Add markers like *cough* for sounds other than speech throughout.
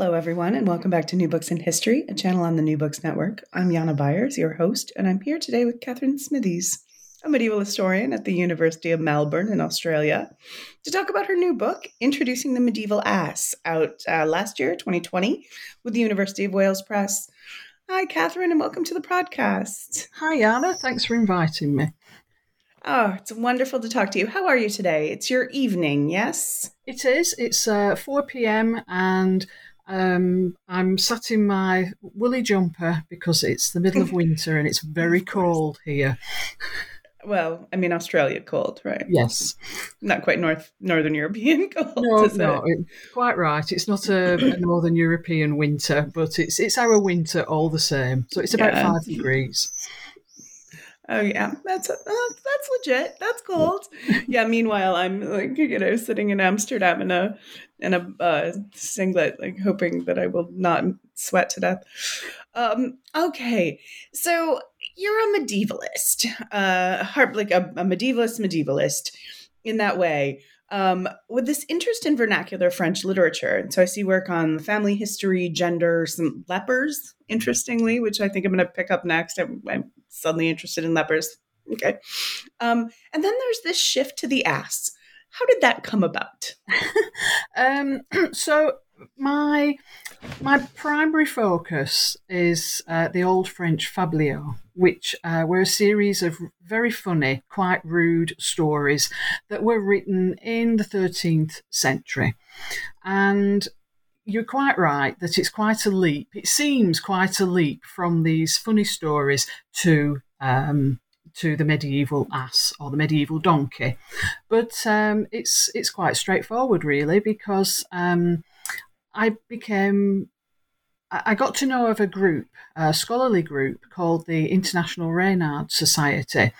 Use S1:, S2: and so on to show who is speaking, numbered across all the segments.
S1: Hello, everyone, and welcome back to New Books in History, a channel on the New Books Network. I'm Jana Byars, your host, and I'm here today with Kathryn Smithies, a medieval historian at the University of Melbourne in Australia, to talk about her new book, Introducing the Medieval Ass, out uh, last year, 2020, with the University of Wales Press. Hi, Kathryn, and welcome to the podcast.
S2: Hi, Jana. Thanks for inviting me.
S1: Oh, it's wonderful to talk to you. How are you today? It's your evening, yes?
S2: It is. It's uh, 4 p.m. and um, I'm sat in my woolly jumper because it's the middle of winter and it's very cold here.
S1: Well, I mean Australia cold, right?
S2: Yes.
S1: Not quite North Northern European *laughs* cold.
S2: No, no, it? quite right. It's not a, a, Northern European winter, but it's it's our winter all the same. So it's about yeah. five degrees.
S1: Oh yeah, that's uh, that's legit. That's cold. yeah. Meanwhile, I'm like you know sitting in Amsterdam in a in a uh, singlet, like hoping that I will not sweat to death. Um, okay, so you're a medievalist, uh, like a, a medievalist, medievalist in that way. Um, with this interest in vernacular French literature. And so I see work on family history, gender, some lepers, interestingly, which I think I'm going to pick up next. I'm, I'm, suddenly interested in lepers. Okay. Um, and then there's this shift to the ass. How did that come about? *laughs*
S2: um, *clears throat* so my my primary focus is uh, the old French fabliaux, which uh, were a series of very funny, quite rude stories that were written in the 13th century. And you're quite right that it's quite a leap. It seems quite a leap from these funny stories to um, to the medieval ass or the medieval donkey, but um, it's it's quite straightforward really because um, I became I got to know of a group, a scholarly group called the International Reynard Society,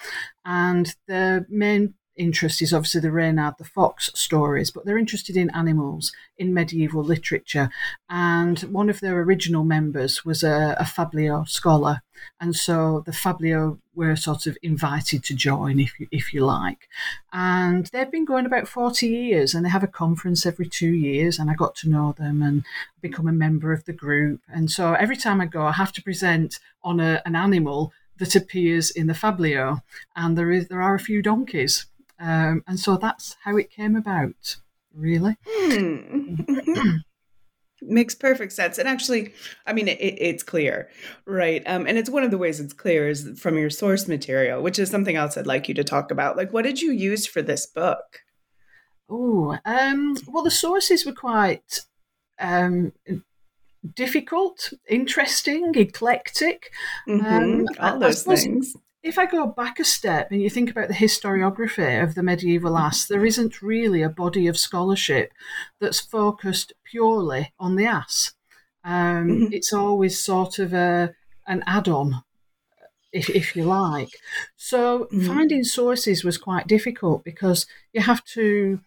S2: and the main interest is obviously the Reynard the Fox stories, but they're interested in animals in medieval literature. And one of their original members was a, a Fabliaux scholar. And so the Fabliaux were sort of invited to join, if you, if you like. And they've been going about 40 years and they have a conference every two years. And I got to know them and become a member of the group. And so every time I go, I have to present on a, an animal that appears in the Fabliaux. And there is there are a few donkeys. Um, and so that's how it came about, really. Hmm. *clears throat*
S1: Makes perfect sense. And actually, I mean, it, it's clear, right? Um, and it's one of the ways it's clear is from your source material, which is something else I'd like you to talk about. Like, what did you use for this book?
S2: Oh, um, well, the sources were quite um, difficult, interesting, eclectic.
S1: Mm-hmm. Um, All those things
S2: if I go back a step and you think about the historiography of the medieval ass, there isn't really a body of scholarship that's focused purely on the ass. Um, mm-hmm. It's always sort of a an add-on, if, if you like. So mm-hmm. finding sources was quite difficult because you have to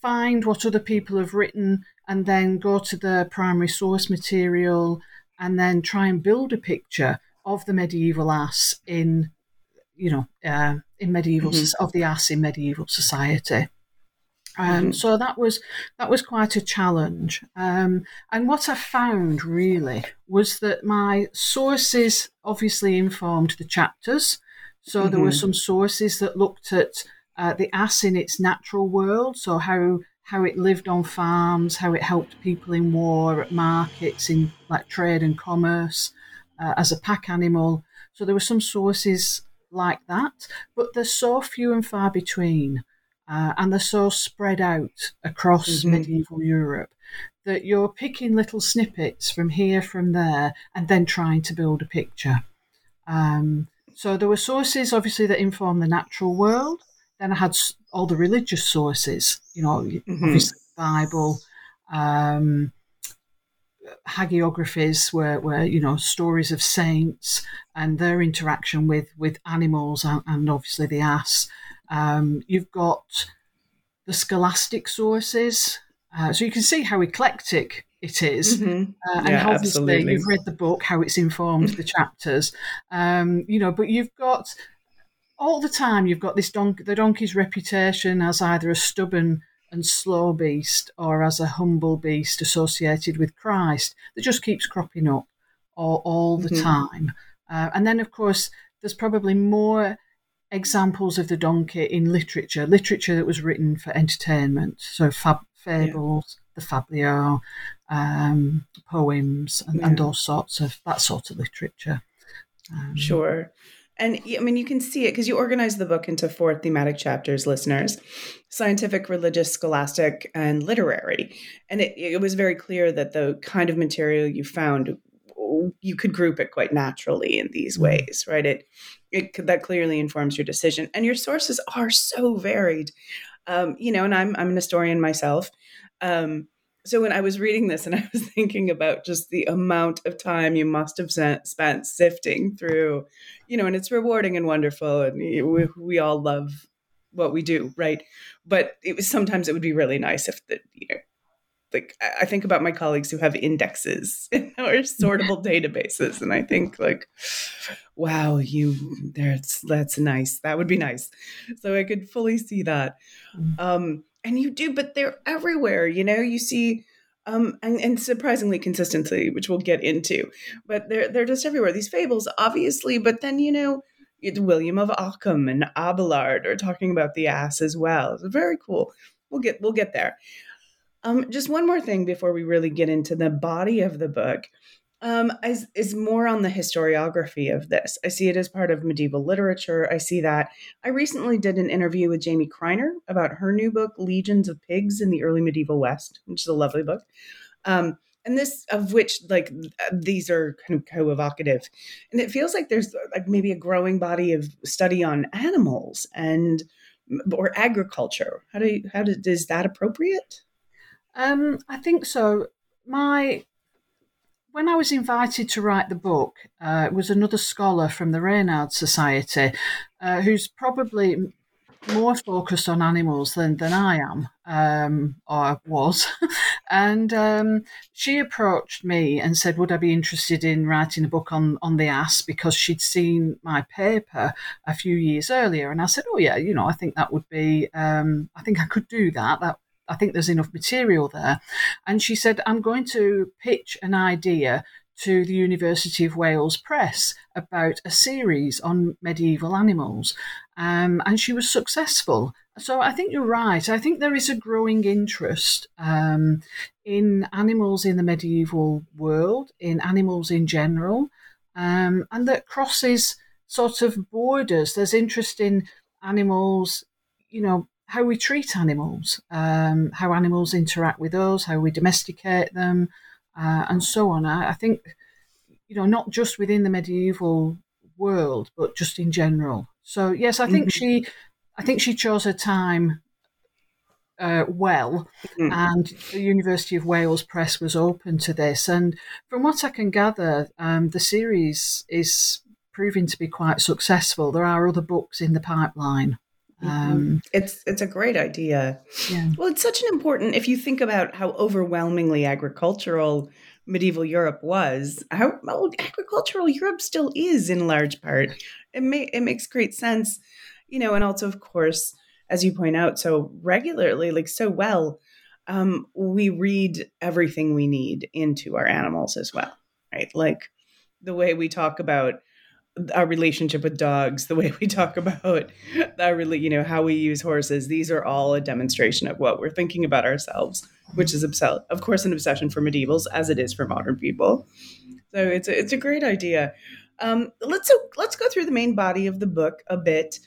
S2: find what other people have written and then go to the primary source material and then try and build a picture of the medieval ass in, you know, uh, in medieval mm-hmm. of the ass in medieval society. Um, mm-hmm. So that was that was quite a challenge. Um, and what I found really was that my sources obviously informed the chapters. So mm-hmm. there were mm-hmm. some sources that looked at uh, the ass in its natural world, so how how it lived on farms, how it helped people in war, at markets, in like trade and commerce, uh, as a pack animal. So there were some sources like that, but they're so few and far between, uh, and they're so spread out across mm-hmm. medieval Europe that you're picking little snippets from here, from there, and then trying to build a picture. Um, so there were sources, obviously, that inform the natural world. Then I had all the religious sources, you know, mm-hmm. obviously Bible, um, hagiographies were, were, you know, stories of saints and their interaction with, with animals and, and obviously the ass. Um, you've got the scholastic sources. Uh, so you can see how eclectic it is. Mm-hmm. Uh, and yeah, obviously absolutely. you've read the book, how it's informed the chapters. Um, you know, but you've got all the time you've got this donkey, the donkey's reputation as either a stubborn and slow beast or as a humble beast associated with Christ that just keeps cropping up all, all the mm-hmm. time. Uh, and then, of course, there's probably more examples of the donkey in literature, literature that was written for entertainment. So fab- fables, yeah. the fabliaux, um, poems, and, yeah. and, all sorts of that sort of literature.
S1: Um, sure. And I mean, you can see it because you organize the book into four thematic chapters, listeners scientific, religious, scholastic, and literary. And it, it was very clear that the kind of material you found, you could group it quite naturally in these mm-hmm. ways, right? It, it that clearly informs your decision. And your sources are so varied. Um, you know, and I'm, I'm an historian myself. Um, so when I was reading this and I was *laughs* thinking about just the amount of time you must have spent sifting through, you know, and it's rewarding and wonderful, and we, we all love what we do, right? But it was sometimes it would be really nice if the you know, like I think about my colleagues who have indexes *laughs* or sortable *laughs* databases, and I think like, wow, you that's that's nice. That would be nice. So I could fully see that. Mm. Um, and you do, but they're everywhere. You know, you see, um, and, and surprisingly consistently, which we'll get into. But they're they're just everywhere. These fables, obviously, but then you know, it's William of Ockham and Abelard are talking about the ass as well. It's very cool. We'll get we'll get there. Um, just one more thing before we really get into the body of the book um, is, is more on the historiography of this. I see it as part of medieval literature. I see that. I recently did an interview with Jamie Kreiner about her new book, Legions of Pigs in the Early Medieval West, which is a lovely book. Um, and this of which like these are kind of co-evocative and it feels like there's like maybe a growing body of study on animals and or agriculture how do you, how do, is that appropriate
S2: um, i think so my when I was invited to write the book, uh, it was another scholar from the Reynard Society, uh, who's probably more focused on animals than, than I am, um, or was. *laughs* and um, she approached me and said, Would I be interested in writing a book on, on the ass? Because she'd seen my paper a few years earlier. And I said, Oh, yeah, you know, I think that would be, um, I think I could do that. That I think there's enough material there. And she said, I'm going to pitch an idea to the University of Wales Press about a series on medieval animals. Um, and she was successful. So I think you're right. I think there is a growing interest um, in animals in the medieval world, in animals in general, um, and that crosses sort of borders. There's interest in animals, you know, how we treat animals, um, how animals interact with us, how we domesticate them, uh, and so on. I, I, think, you know, not just within the medieval world, but just in general. So yes, I think mm-hmm. she, I think she chose her time uh, well, mm-hmm. and the University of Wales Press was open to this. And from what I can gather, um, the series is proving to be quite successful. There are other books in the pipeline. Um,
S1: it's it's a great idea.
S2: Yeah.
S1: Well, it's such an important. If you think about how overwhelmingly agricultural medieval Europe was, how well, agricultural Europe still is in large part. It may it makes great sense, you know, and also of course, as you point out so regularly, like so well, um, we read everything we need into our animals as well, right? Like the way we talk about our relationship with dogs, the way we talk about our really, you know, how we use horses. These are all a demonstration of what we're thinking about ourselves, which is of course an obsession for medievals, as it is for modern people. So it's a, it's a great idea. Um, let's so let's go through the main body of the book a bit.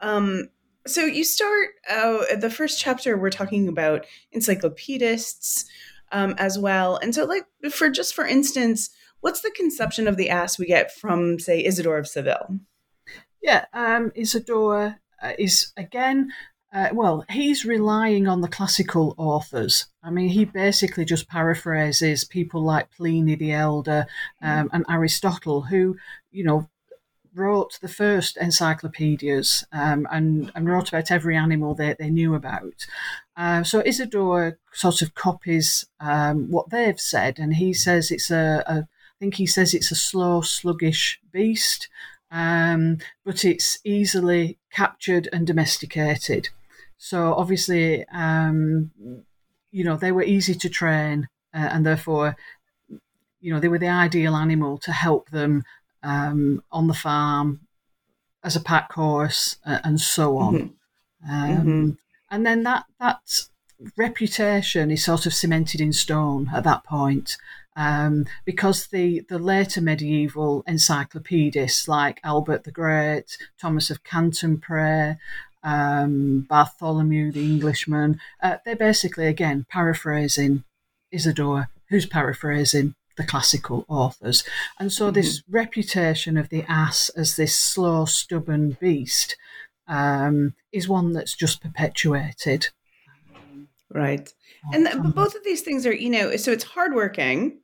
S1: Um, so you start uh, the first chapter. We're talking about encyclopedists um, as well, and so like for just for instance What's the conception of the ass we get from, say, Isidore of Seville?
S2: Yeah, um, Isidore uh, is again. Uh, well, he's relying on the classical authors. I mean, he basically just paraphrases people like Pliny the Elder um, and Aristotle, who, you know, wrote the first encyclopedias um, and, and wrote about every animal that they knew about. Uh, so Isidore sort of copies um, what they've said, and he says it's a, a think he says it's a slow, sluggish beast, um, but it's easily captured and domesticated. So obviously, um, you know, they were easy to train, uh, and therefore, you know, they were the ideal animal to help them um, on the farm as a pack horse uh, and so on. Mm-hmm. Um, mm-hmm. And then that that reputation is sort of cemented in stone at that point um, because the, the later medieval encyclopedists like Albert the Great, Thomas of Cantimpré, um, Bartholomew the Englishman, uh, they're basically, again, paraphrasing Isidore, who's paraphrasing the classical authors. And so, mm-hmm. this reputation of the ass as this slow, stubborn beast um, is one that's just perpetuated.
S1: Right. And both of these things are, you know, so it's hardworking,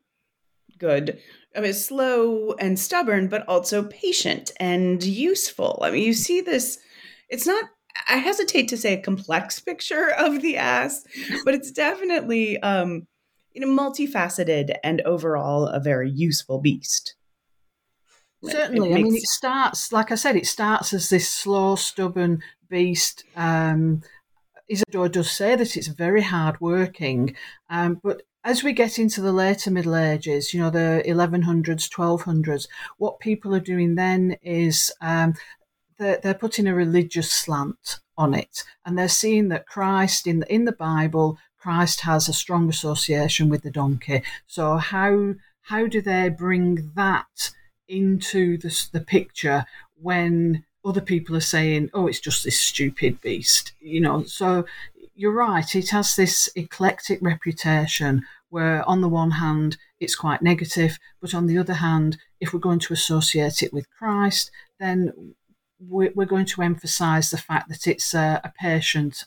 S1: good. I mean, slow and stubborn, but also patient and useful. I mean, you see this, it's not, I hesitate to say a complex *laughs* picture of the ass, but it's definitely, um, you know, multifaceted and overall a very useful beast.
S2: Certainly. Makes... I mean, it starts, like I said, it starts as this slow, stubborn beast. Um, Isidore does say that it's very hard working, um, but as we get into the later Middle Ages, you know, the 1100s, 1200s, what people are doing then is um, they're, they're putting a religious slant on it. And they're seeing that Christ, in the, in the Bible, Christ has a strong association with the donkey. So, how, how do they bring that into the, the picture when other people are saying, oh, it's just this stupid beast? You know, so you're right. It has this eclectic reputation where, on the one hand, it's quite negative, but on the other hand, if we're going to associate it with Christ, then we're going to emphasize the fact that it's a, patient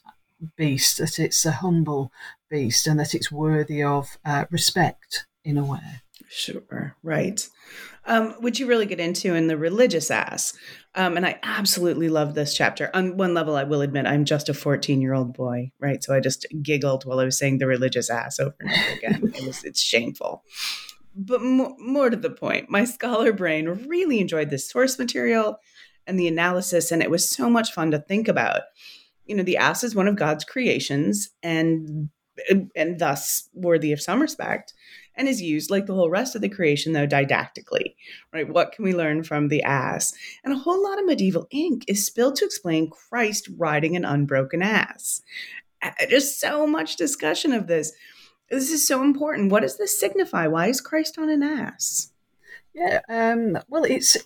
S2: beast, that it's a humble beast, and that it's worthy of uh, respect in a way.
S1: Sure, right. Um, which you really get into in the religious ass. Um, and I absolutely love this chapter. On one level, I will admit I'm just a 14 year old boy, right? So I just giggled while I was saying the religious ass over and over again. it was, it's shameful. But more, more to the point, my scholar brain really enjoyed this source material and the analysis, and it was so much fun to think about. You know, the ass is one of God's creations and and thus worthy of some respect and is used like the whole rest of the creation though didactically right? What can we learn from the ass? And a whole lot of medieval ink is spilled to explain christ riding an unbroken ass. Just so much discussion of this. This is so important. What does this signify? Why is christ on an ass?
S2: Yeah um, well it's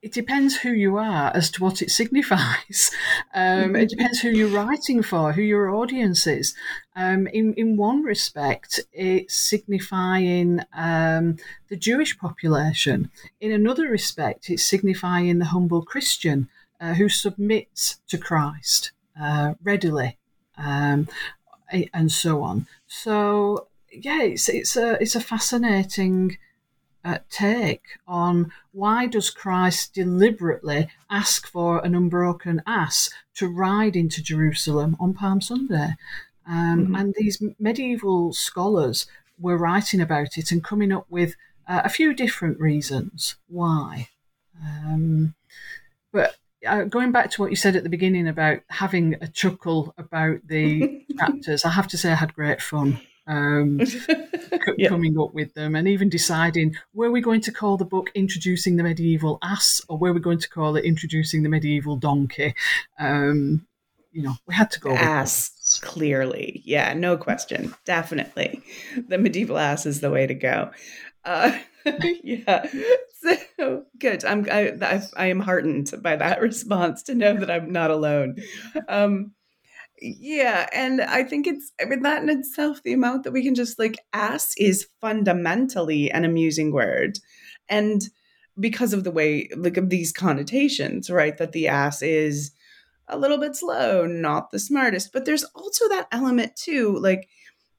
S2: it depends who you are as to what it *laughs* signifies. Um, it depends who you're writing for, who your audience is. Um, in, in one respect, it's signifying um, the Jewish population. In another respect, it's signifying the humble Christian uh, who submits to Christ uh, readily, um, and so on. So, yeah, it's it's a it's a fascinating uh, take on why does Christ deliberately ask for an unbroken ass to ride into Jerusalem on Palm Sunday? Um, mm-hmm. And these medieval scholars were writing about it and coming up with uh, a few different reasons why. Um, but uh, going back to what you said at the beginning about having a chuckle about the *laughs* chapters, I have to say I had great fun um, *laughs* yeah. coming up with them and even deciding were we going to call the book Introducing the Medieval Ass or were we going to call it Introducing the Medieval Donkey? Um, you know, we had to go
S1: ass clearly. Yeah, no question. Definitely. The medieval ass is the way to go. Uh, *laughs* yeah. So good. I'm I, I am heartened by that *laughs* response to know that I'm not alone. Um, yeah, and I think it's I mean that in itself, the amount that we can just like ass is fundamentally an amusing word, and because of the way like of these connotations, right? That the ass is a little bit slow, not the smartest, but there's also that element too, like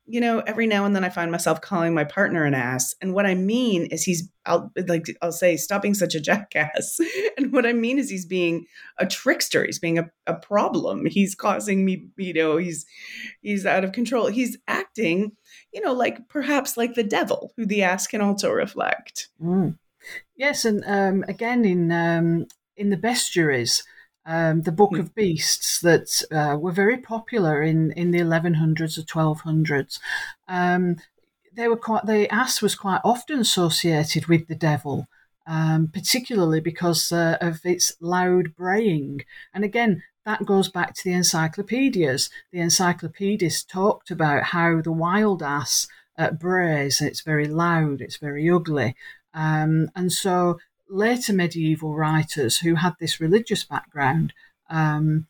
S1: you know, every now and then I find myself calling my partner an ass. And what I mean is he's, I'll like, I'll say, stop being such a jackass. *laughs* and what I mean is he's being a trickster. He's being a, a problem. He's causing me, you know, he's, he's out of control. He's acting, you know, like perhaps like the devil who the ass can also reflect.
S2: Mm. Yes. And um, again, in, um, in the bestiaries, um, the Book hmm. of Beasts that uh, were very popular in, in the 1100s or 1200s. Um, they were quite the ass was quite often associated with the devil, um, particularly because uh, of its loud braying. And again, that goes back to the encyclopedias. The encyclopedists talked about how the wild ass uh, brays. It's very loud. It's very ugly. Um, and so later medieval writers who had this religious background um,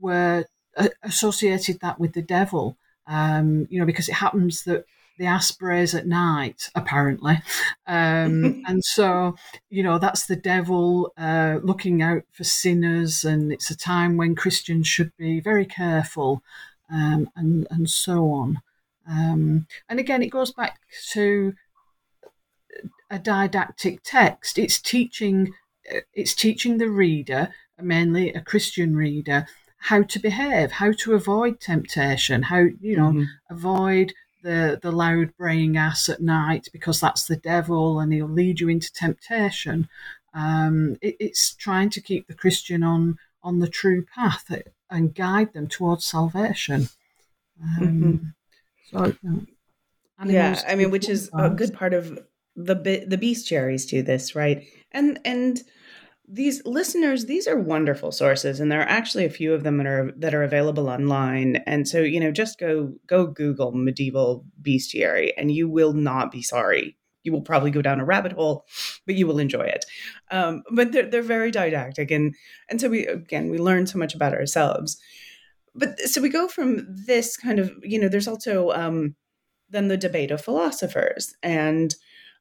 S2: were uh, associated that with the devil. Um, you know, because it happens that the brays at night, apparently. Um, *laughs* and so, you know, that's the devil uh, looking out for sinners, and it's a time when Christians should be very careful, um, and, and so on. Um, and again, it goes back to a didactic text. It's teaching uh, it's teaching the reader, mainly a Christian reader, how to behave, how to avoid temptation, how you know mm-hmm. avoid the the loud braying ass at night because that's the devil and he'll lead you into temptation. Um, it, it's trying to keep the Christian on on the true path and guide them towards salvation. Um,
S1: mm-hmm. So, you know, yeah, I mean, which is a good part of the the bestiaries to this, right? And and these listeners, these are wonderful sources, and there are actually a few of them that are that are available online. And so, you know, just go go Google medieval bestiary, and you will not be sorry. You will probably go down a rabbit hole, but you will enjoy it. Um, but they're they're very didactic, and and so we again we learn so much about ourselves. But so we go from this kind of you know, there's also um, then the debate of philosophers and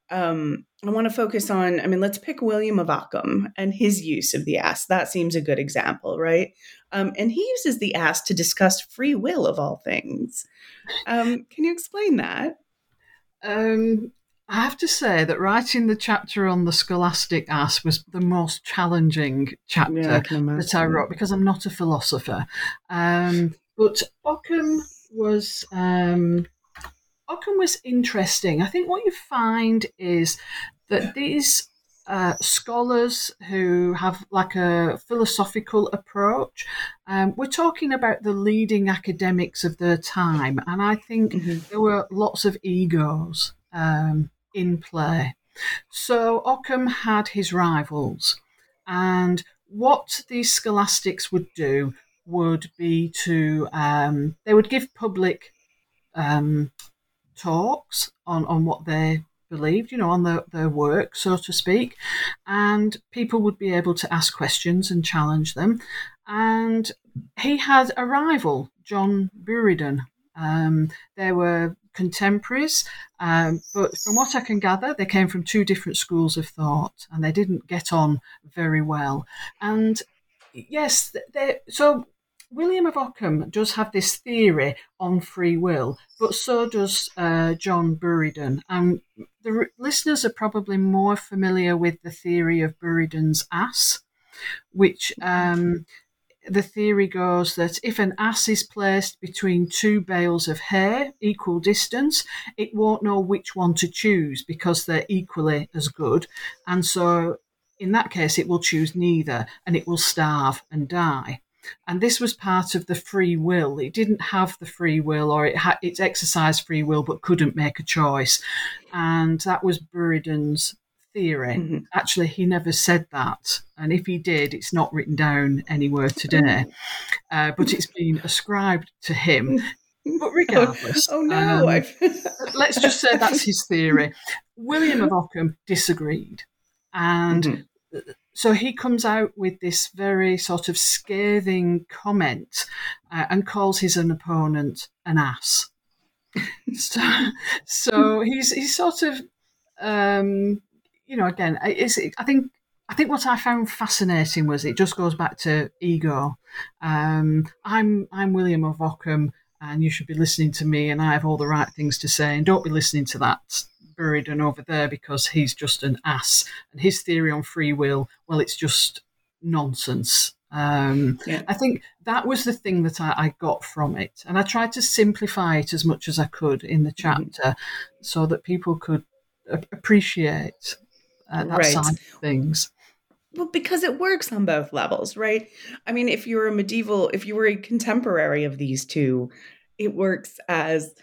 S1: um, I want to focus on, I mean, let's pick William of Ockham and his use of the ass. That seems a good example, right? Um, and he uses the ass to discuss free will of all things. Um, can you explain that?
S2: Um, I have to say that writing the chapter on the scholastic ass was the most challenging chapter yeah, I that I wrote because I'm not a philosopher. Um, but Ockham was um, Ockham was interesting. I think what you find is that these uh, scholars who have like a philosophical approach. Um, we're talking about the leading academics of their time, and I think mm-hmm. there were lots of egos um, in play. So Ockham had his rivals, and what these scholastics would do would be to um, they would give public um, talks on, on what they believed, you know, on their, their work, so to speak. And people would be able to ask questions and challenge them. And he had a rival, John Buridan. Um, they were contemporaries, um, but from what I can gather, they came from two different schools of thought and they didn't get on very well. And yes, they, so William of Ockham does have this theory on free will, but so does uh, John Buridan. And the r- listeners are probably more familiar with the theory of Buridan's ass, which um, the theory goes that if an ass is placed between two bales of hay, equal distance, it won't know which one to choose because they're equally as good. And so in that case, it will choose neither and it will starve and die. And this was part of the free will. It didn't have the free will, or it had it exercised free will but couldn't make a choice. And that was Buridan's theory.
S1: Mm-hmm.
S2: Actually, he never said that. And if he did, it's not written down anywhere today. Uh, but it's been ascribed to him. *laughs* But regardless,
S1: Oh no!
S2: um, *laughs* let's just say that's his theory. William of Ockham disagreed. And
S1: Mhm.
S2: So he comes out with this very sort of scathing comment uh, and calls his own opponent an ass. *laughs* so, so he's he's sort of, um, you know, again, I think I think what I found fascinating was it just goes back to ego. Um, I'm I'm William of Ockham, and you should be listening to me, and I have all the right things to say, and don't be listening to that Buridan over there because he's just an ass, and his theory on free will, well, it's just nonsense. Um,
S1: Yeah.
S2: I think that was the thing that I, I got from it, and I tried to simplify it as much as I could in the chapter, so that people could a- appreciate uh, that
S1: Right.
S2: side of things.
S1: Well, because it works on both levels, right? I mean, if you're a medieval, if you were a contemporary of these two, it works as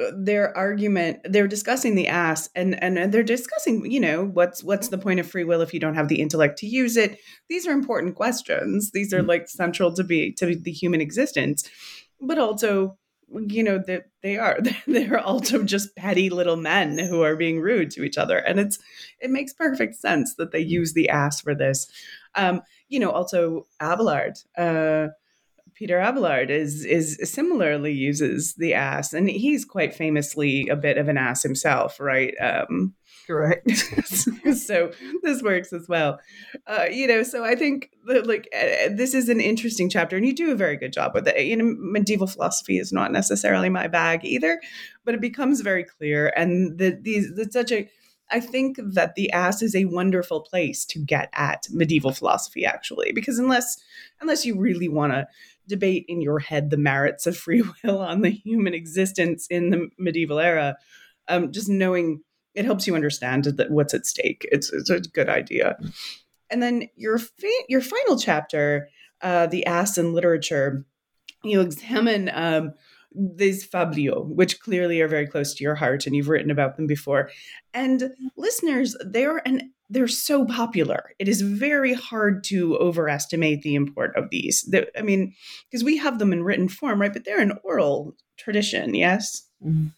S1: uh, their argument. They're discussing the ass, and and and they're discussing, you know, what's what's the point of free will if you don't have the intellect to use it? These are important questions. These are like central to be to the human existence, but also. You know that they are *laughs* they're also just petty little men who are being rude to each other, and it's it makes perfect sense that they use the ass for this. Um, you know, also Abelard, uh, Peter Abelard is is similarly uses the ass, and he's quite famously a bit of an ass himself, right? Um,
S2: Correct. *laughs*
S1: so this works as well. Uh, you know, so I think that, like uh, this is an interesting chapter, and you do a very good job with it. You know, medieval philosophy is not necessarily my bag either, but it becomes very clear, and the, these it's such a. I think that the ass is a wonderful place to get at medieval philosophy, actually, because unless unless you really want to debate in your head the merits of free *laughs* will on the human existence in the medieval era, um, just knowing it helps you understand that what's at stake. It's it's a good idea. And then your fa- your final chapter, uh, the ass in literature, you examine um, these fabliaux, which clearly are very close to your heart, and you've written about them before. And listeners, they're an they're so popular. It is very hard to overestimate the import of these. They're- I mean, because we have them in written form, right? But they're an oral tradition, yes.
S2: Mhm.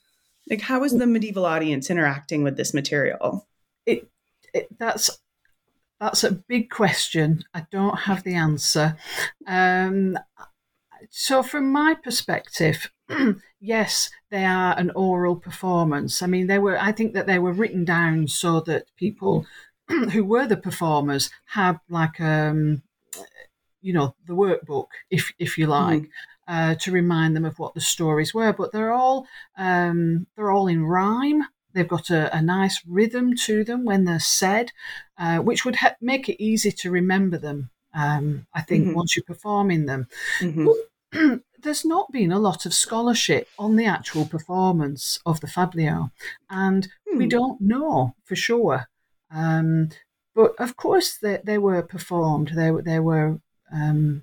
S1: Like, how is the medieval audience interacting with this material?
S2: it, it that's that's a big question. I don't have the answer. Um, so, from my perspective, *clears throat* yes, they are an oral performance. I mean, they were. I think that they were written down so that people *clears throat* who were the performers had like um, you know, the workbook, if if you like. Uh, to remind them of what the stories were, but they're all um, they're all in rhyme. They've got a, a nice rhythm to them when they're said, uh, which would ha- make it easy to remember them. Um, I think
S1: Mhm.
S2: once you're performing them, *clears throat*
S1: Mhm.
S2: There's not been a lot of scholarship on the actual performance of the Fabliaux, and we
S1: Hmm.
S2: don't know for sure. Um, but of course, they, they were performed. They were they were um,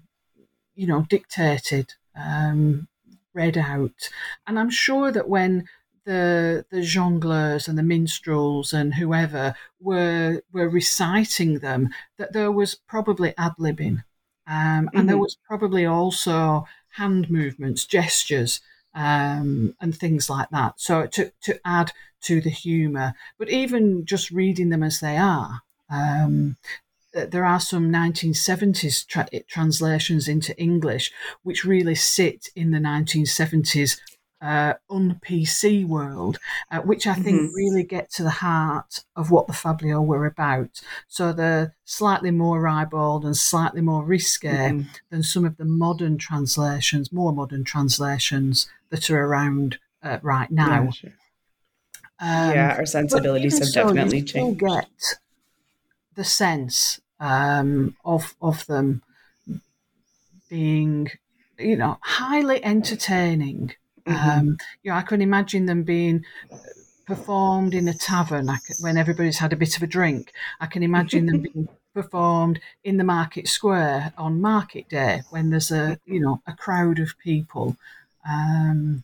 S2: you know dictated, um, read out, and I'm sure that when the the jongleurs and the minstrels and whoever were were reciting them, that there was probably ad libbing, um, and there
S1: Mhm.
S2: was probably also hand movements, gestures, um, and things like that. So to to add to the humour, but even just reading them as they are. Um, there are some 1970s tra- translations into English which really sit in the 1970s uh, un PC world, uh, which I think
S1: Mhm.
S2: really get to the heart of what the Fabliaux were about. So they're slightly more ribald and slightly more risque
S1: Mhm.
S2: than some of the modern translations, more modern translations that are around uh, right now.
S1: Yeah, sure.
S2: Um,
S1: yeah, our sensibilities have
S2: so,
S1: definitely changed.
S2: get the sense um, of of them being, you know, highly entertaining.
S1: Mhm.
S2: Um, you know, I can imagine them being performed in a tavern I c- when everybody's had a bit of a drink. I can imagine them being *laughs* performed in the market square on market day when there's a you know a crowd of people, um,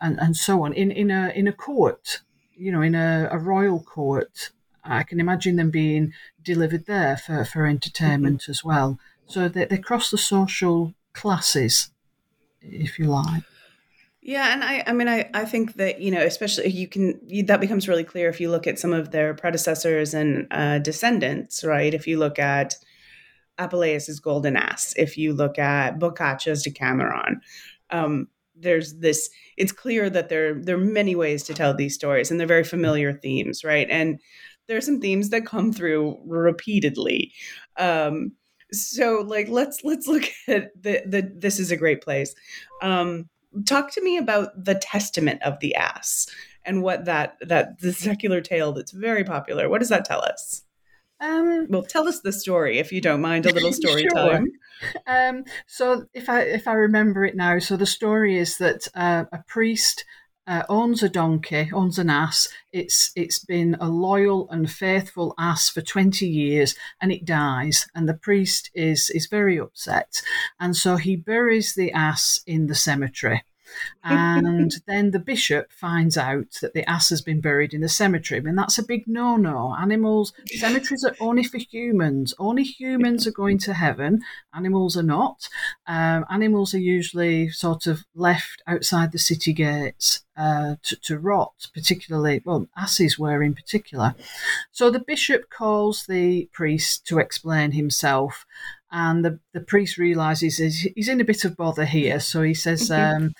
S2: and and so on in in a in a court, you know, in a, a royal court. I can imagine them being delivered there for, for entertainment as well. So they, they cross the social classes, if you like.
S1: Yeah, and I, I mean, I, I think that you know, especially you can you, that becomes really clear if you look at some of their predecessors and uh, descendants, right? If you look at Apuleius's Golden Ass, if you look at Boccaccio's Decameron, um, there's this. It's clear that there there are many ways to tell these stories, and they're very familiar themes, right? And there are some themes that come through repeatedly. Um, so, like, let's let's look *laughs* at the the. This is a great place. Um, talk to me about the testament of the ass and what that that the secular tale that's very popular. What does that tell us?
S2: Um,
S1: well tell us the story if you don't mind a little *laughs* story
S2: Sure.
S1: time
S2: Um, so if I if I remember it now, so the story is that uh, a priest uh, owns a donkey, owns an ass. It's it's been a loyal and faithful ass for twenty years, and it dies. And the priest is is very upset, and so he buries the ass in the cemetery. And then the bishop finds out that the ass has been buried in the cemetery. I mean, that's a big no no. Animals, cemeteries are only for humans. Only humans are going to heaven. Animals are not. Um, animals are usually sort of left outside the city gates uh, to, to rot, particularly, well, asses were in particular. So the bishop calls the priest to explain himself. And the, the priest realizes he's, he's in a bit of bother here. So he says, um,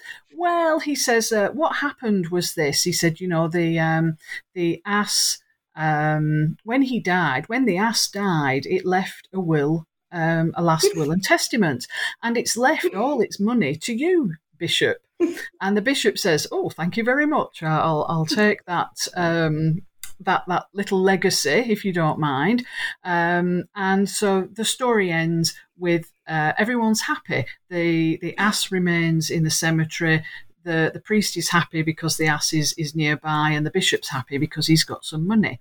S2: well, he says, uh, what happened was this. He said, you know, the um, the ass, um, when he died, when the ass died, it left a will, um, a last will and testament, and it's left all its money to you, bishop. *laughs* And the bishop says, "Oh, thank you very much. I'll I'll take that." Um, that, that little legacy, if you don't mind. Um, and so the story ends with uh, everyone's happy. The the ass remains in the cemetery. The the priest is happy because the ass is, is nearby, and the bishop's happy because he's got some money.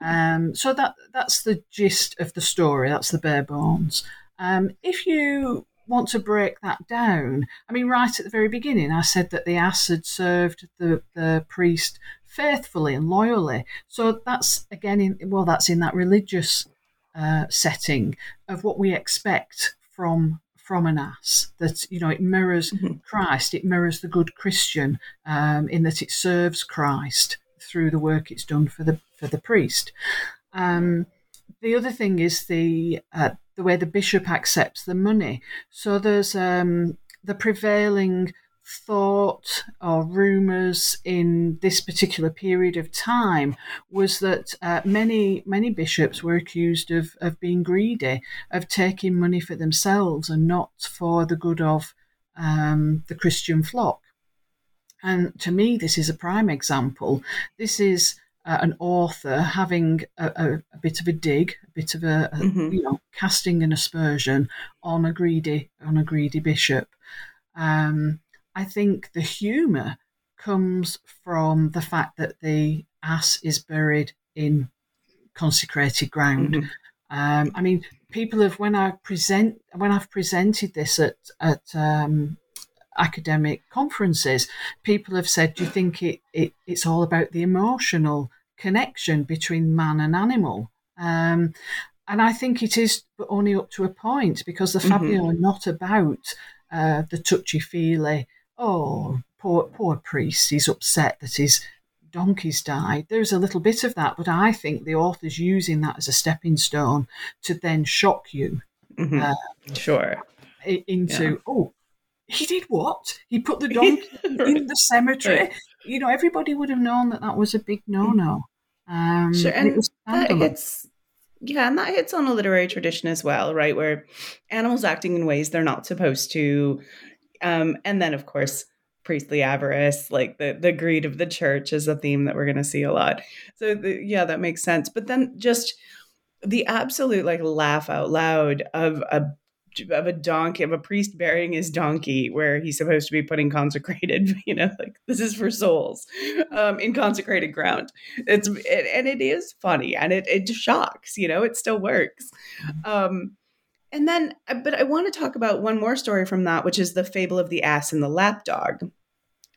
S2: Um, so that that's the gist of the story. That's the bare bones. Um, if you want to break that down, I mean, right at the very beginning, I said that the ass had served the, the priest faithfully and loyally. So that's again, in, well, that's in that religious uh, setting of what we expect from from an ass. That you know, it mirrors
S1: Mhm.
S2: Christ. It mirrors the good Christian um, in that it serves Christ through the work it's done for the for the priest. Um, the other thing is the uh, the way the bishop accepts the money. So there's um, the prevailing thought or rumours in this particular period of time was that uh, many many bishops were accused of, of being greedy, of taking money for themselves and not for the good of um, the Christian flock. And to me, this is a prime example. This is uh, an author having a, a, a bit of a dig, a bit of a, a
S1: Mhm.
S2: you know casting an aspersion on a greedy on a greedy bishop. Um, I think the humour comes from the fact that the ass is buried in consecrated ground.
S1: Mhm.
S2: Um, I mean, people have when I present when I've presented this at at um, academic conferences, people have said, "Do you think it, it it's all about the emotional connection between man and animal?" Um, and I think it is, but only up to a point, because the
S1: Mhm.
S2: Fabliaux are not about uh, the touchy feely. Oh, poor poor priest, he's upset that his donkey's died. There's a little bit of that, but I think the author's using that as a stepping stone to then shock you
S1: Mhm.
S2: Uh,
S1: sure
S2: into oh he did what? He put the *laughs* donkey in the cemetery.
S1: Right.
S2: You know, everybody would have known that that was a big no-no. Um,
S1: Sure,
S2: and
S1: and
S2: was
S1: that hits, yeah, and that hits on a literary tradition as well, right? Where animals acting in ways they're not supposed to, um, and then of course priestly avarice, like the the greed of the church, is a theme that we're going to see a lot. So the, yeah, that makes sense. But then just the absolute like laugh out loud of a of a donkey of a priest burying his donkey where he's supposed to be putting consecrated *laughs* you know like this is for souls um in consecrated ground it's it, and it is funny and it it shocks you know it still works um and then uh, but i want to talk about one more story from that which is the fable of the ass and the lapdog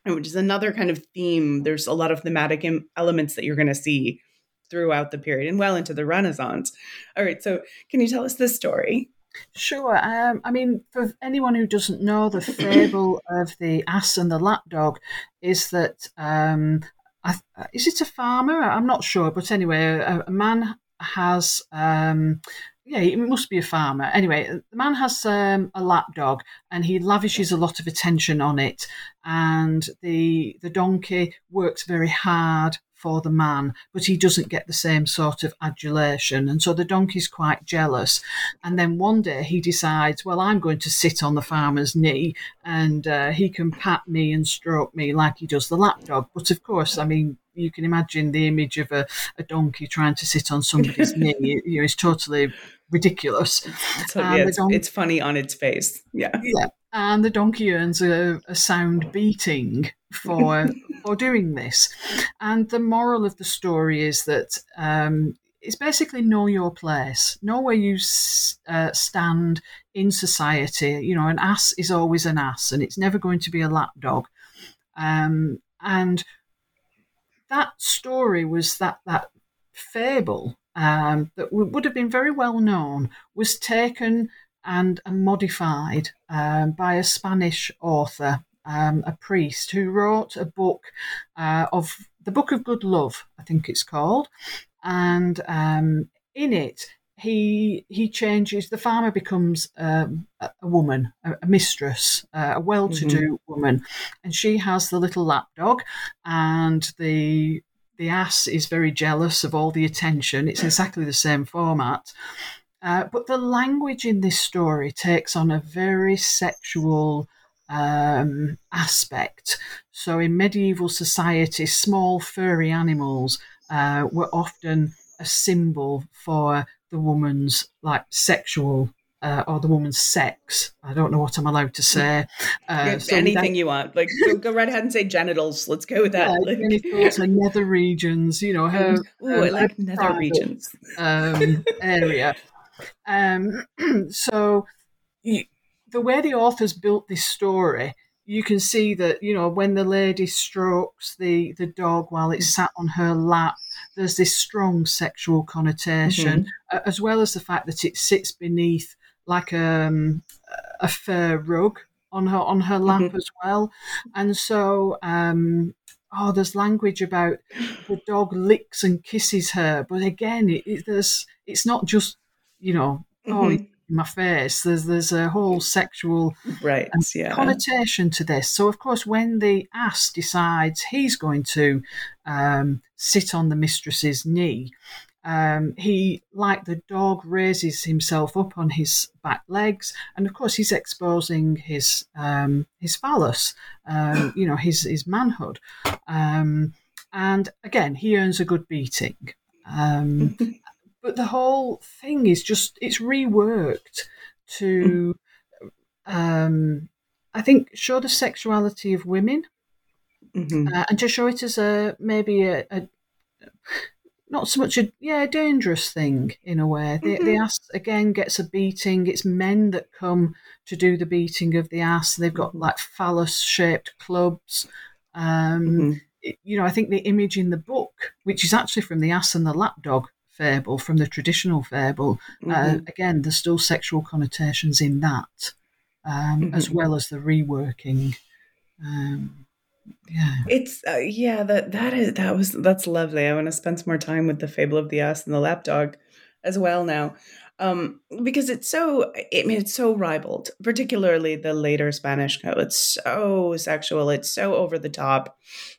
S1: which is another kind of theme there's a lot of thematic em- elements that you're going to see throughout the period and well into the renaissance all right so can you tell us this story
S2: Sure. Um, I mean, for anyone who doesn't know, the fable *coughs* of the ass and the lapdog is that um, I, is it a farmer? I'm not sure, but anyway, a, a man has. Um, yeah, it must be a farmer. Anyway, the man has um, a lapdog, and he lavishes a lot of attention on it. And the the donkey works very hard for the man, but he doesn't get the same sort of adulation. And so the donkey's quite jealous. And then one day he decides, well, I'm going to sit on the farmer's knee and uh, he can pat me and stroke me like he does the lapdog. But of course, I mean, you can imagine the image of a, a donkey trying to sit on somebody's *laughs* knee. You know, it's totally ridiculous.
S1: so
S2: And
S1: yeah, it's,
S2: don-
S1: it's funny on its face yeah
S2: yeah. And the donkey earns a, a sound beating for *laughs* for doing this. And the moral of the story is that um, it's basically know your place, know where you s- uh, stand in society. You know, an ass is always an ass, and it's never going to be a lapdog. Um, and that story was that that fable um, that would have been very well known was taken and, and modified um, by a Spanish author, um, a priest, who wrote a book uh, of the Book of Good Love, I think it's called, and um, in it he he changes. The farmer becomes um, a, a woman, a, a mistress, uh, a well-to-do woman, and she has the little lapdog, and the the ass is very jealous of all the attention. It's exactly the same format. Uh, but the language in this story takes on a very sexual um, aspect. So, in medieval society, small furry animals uh, were often a symbol for the woman's like sexual uh, or the woman's sex. I don't know what I'm allowed to say. *laughs* Uh, so
S1: anything
S2: without-
S1: you want like go, go right ahead and say genitals let's go with that
S2: yeah,
S1: like,
S2: genitals nether regions, you know, her,
S1: Ooh, I
S2: her
S1: like nether
S2: private,
S1: regions
S2: um, *laughs* area. Um, *clears throat* so, you, the way the authors built this story, you can see that you know when the lady strokes the the dog while it's sat on her lap, there's this strong sexual connotation, a- as well as the fact that it sits beneath like um, a fur rug on her on her lap
S1: Mhm.
S2: as well, and so. Um, Oh, there's language about the dog licks and kisses her, but again, it, it, there's it's not just you know oh
S1: Mhm.
S2: in my face. There's there's a whole sexual
S1: right
S2: um,
S1: yeah
S2: connotation to this. So, of course, when the ass decides he's going to um, sit on the mistress's knee, um, he, like the dog, raises himself up on his back legs, and of course, he's exposing his um, his phallus, um, you know, his his manhood. Um, and again, he earns a good beating. Um, *laughs* but the whole thing is just it's reworked to um, I think show the sexuality of women
S1: Mhm.
S2: uh, and to show it as a maybe a, a not so much a yeah a dangerous thing in a way. The, the ass again gets a beating. It's men that come to do the beating of the ass. They've got like phallus shaped clubs. Um,
S1: Mhm.
S2: it- you know, I think the image in the book, which is actually from the ass and the lapdog fable, from the traditional fable, uh,
S1: Mhm.
S2: again, there's still sexual connotations in that, um, as
S1: Mhm.
S2: well as the reworking. Um, yeah.
S1: It's uh, yeah that that is that was that's lovely. I want to spend some more time with the fable of the ass and the lapdog as well now um, because it's so I mean it's so ribald, particularly the later Spanish code. It's so sexual. It's so over the top.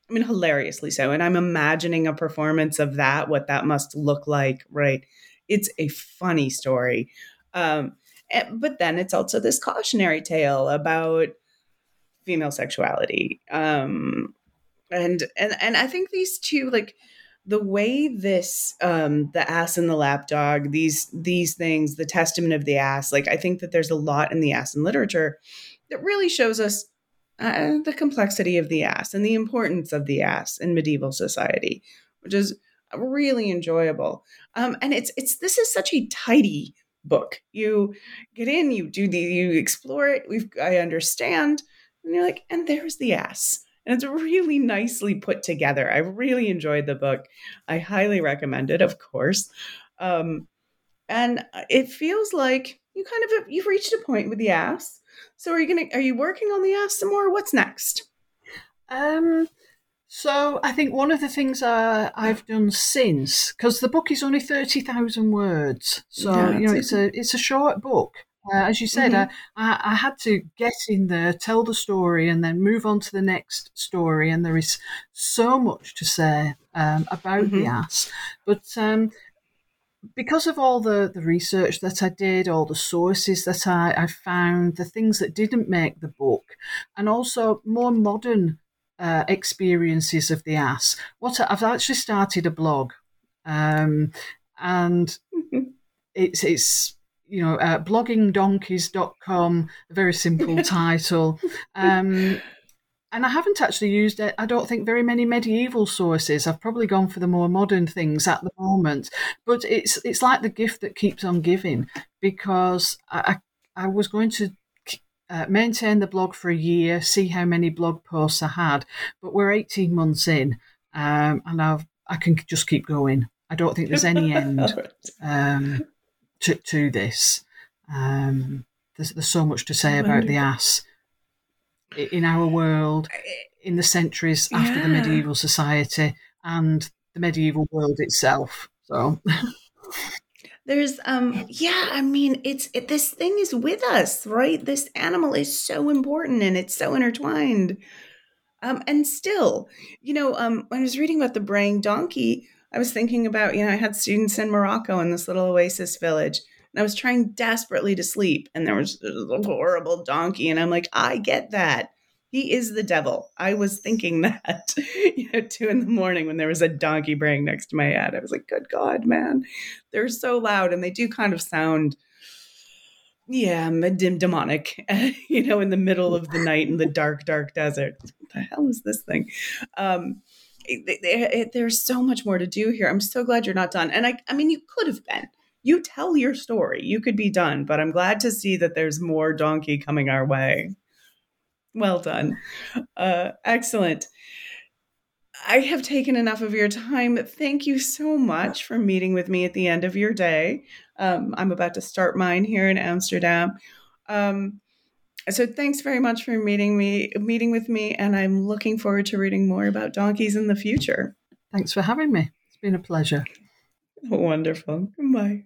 S1: I mean, hilariously so. And I'm imagining a performance of that, what that must look like, right? It's a funny story. Um, and, but then it's also this cautionary tale about female sexuality. Um, and and and I think these two like the way this um the ass and the lapdog these these things the testament of the ass like i think that there's a lot in the ass in literature that really shows us uh, the complexity of the ass and the importance of the ass in medieval society which is really enjoyable um and it's it's this is such a tidy book you get in you do the you explore it we've i understand and you're like and there's the ass and it's really nicely put together. I really enjoyed the book. I highly recommend it, of course. Um, and it feels like you kind of have, you've reached a point with the ass. So are you gonna are you working on the ass some more? What's next?
S2: Um, so I think one of the things uh, I've done since, because the book is only thirty thousand words, so yeah, you know it's a it's a short book. Uh, as you said, mm-hmm. I, I, had to get in there, tell the story, and then move on to the next story. And there is so much to say um, about mm-hmm. the ass. But um, because of all the, the research that I did, all the sources that I, I found, the things that didn't make the book, and also more modern uh, experiences of the ass, what I've actually started a blog. Um, and *laughs* it's it's you know, uh, bloggingdonkeys.com, a very simple *laughs* title. Um, and I haven't actually used it, I don't think, very many medieval sources. I've probably gone for the more modern things at the moment. But it's it's like the gift that keeps on giving because I, I was going to uh, maintain the blog for a year, see how many blog posts I had. But we're 18 months in um, and I've, I can just keep going. I don't think there's any *laughs* end. Um, to, to this. Um, there's, there's so much to say about the ass in our world, in the centuries after yeah. the medieval society, and the medieval world itself. So.
S1: There's um yeah, I mean it's it, this thing is with us, right? This animal is so important and it's so intertwined. Um and still, you know, um when I was reading about the braying donkey, I was thinking about, you know, I had students in Morocco in this little oasis village, and I was trying desperately to sleep, and there was a horrible donkey, and I'm like, I get that. He is the devil. I was thinking *laughs* that, you know, two in the morning when there was a donkey braying next to my head. I was like, good God, man. They're so loud, and they do kind of sound yeah, dim- demonic, *laughs* you know, in the middle of the night in the dark, dark desert. What the hell is this thing? Um, it, it, there's so much more to do here. I'm so glad you're not done. And I, I mean, you could have been. You tell your story. You could be done, but I'm glad to see that there's more donkey coming our way. Well done. Uh, excellent. I have taken enough of your time. Thank you so much for meeting with me at the end of your day. Um, I'm about to start mine here in Amsterdam. Um, so thanks very much for meeting me, meeting with me, and I'm looking forward to reading more about donkeys in the future.
S2: Thanks for having me. It's been a pleasure.
S1: Wonderful. Bye.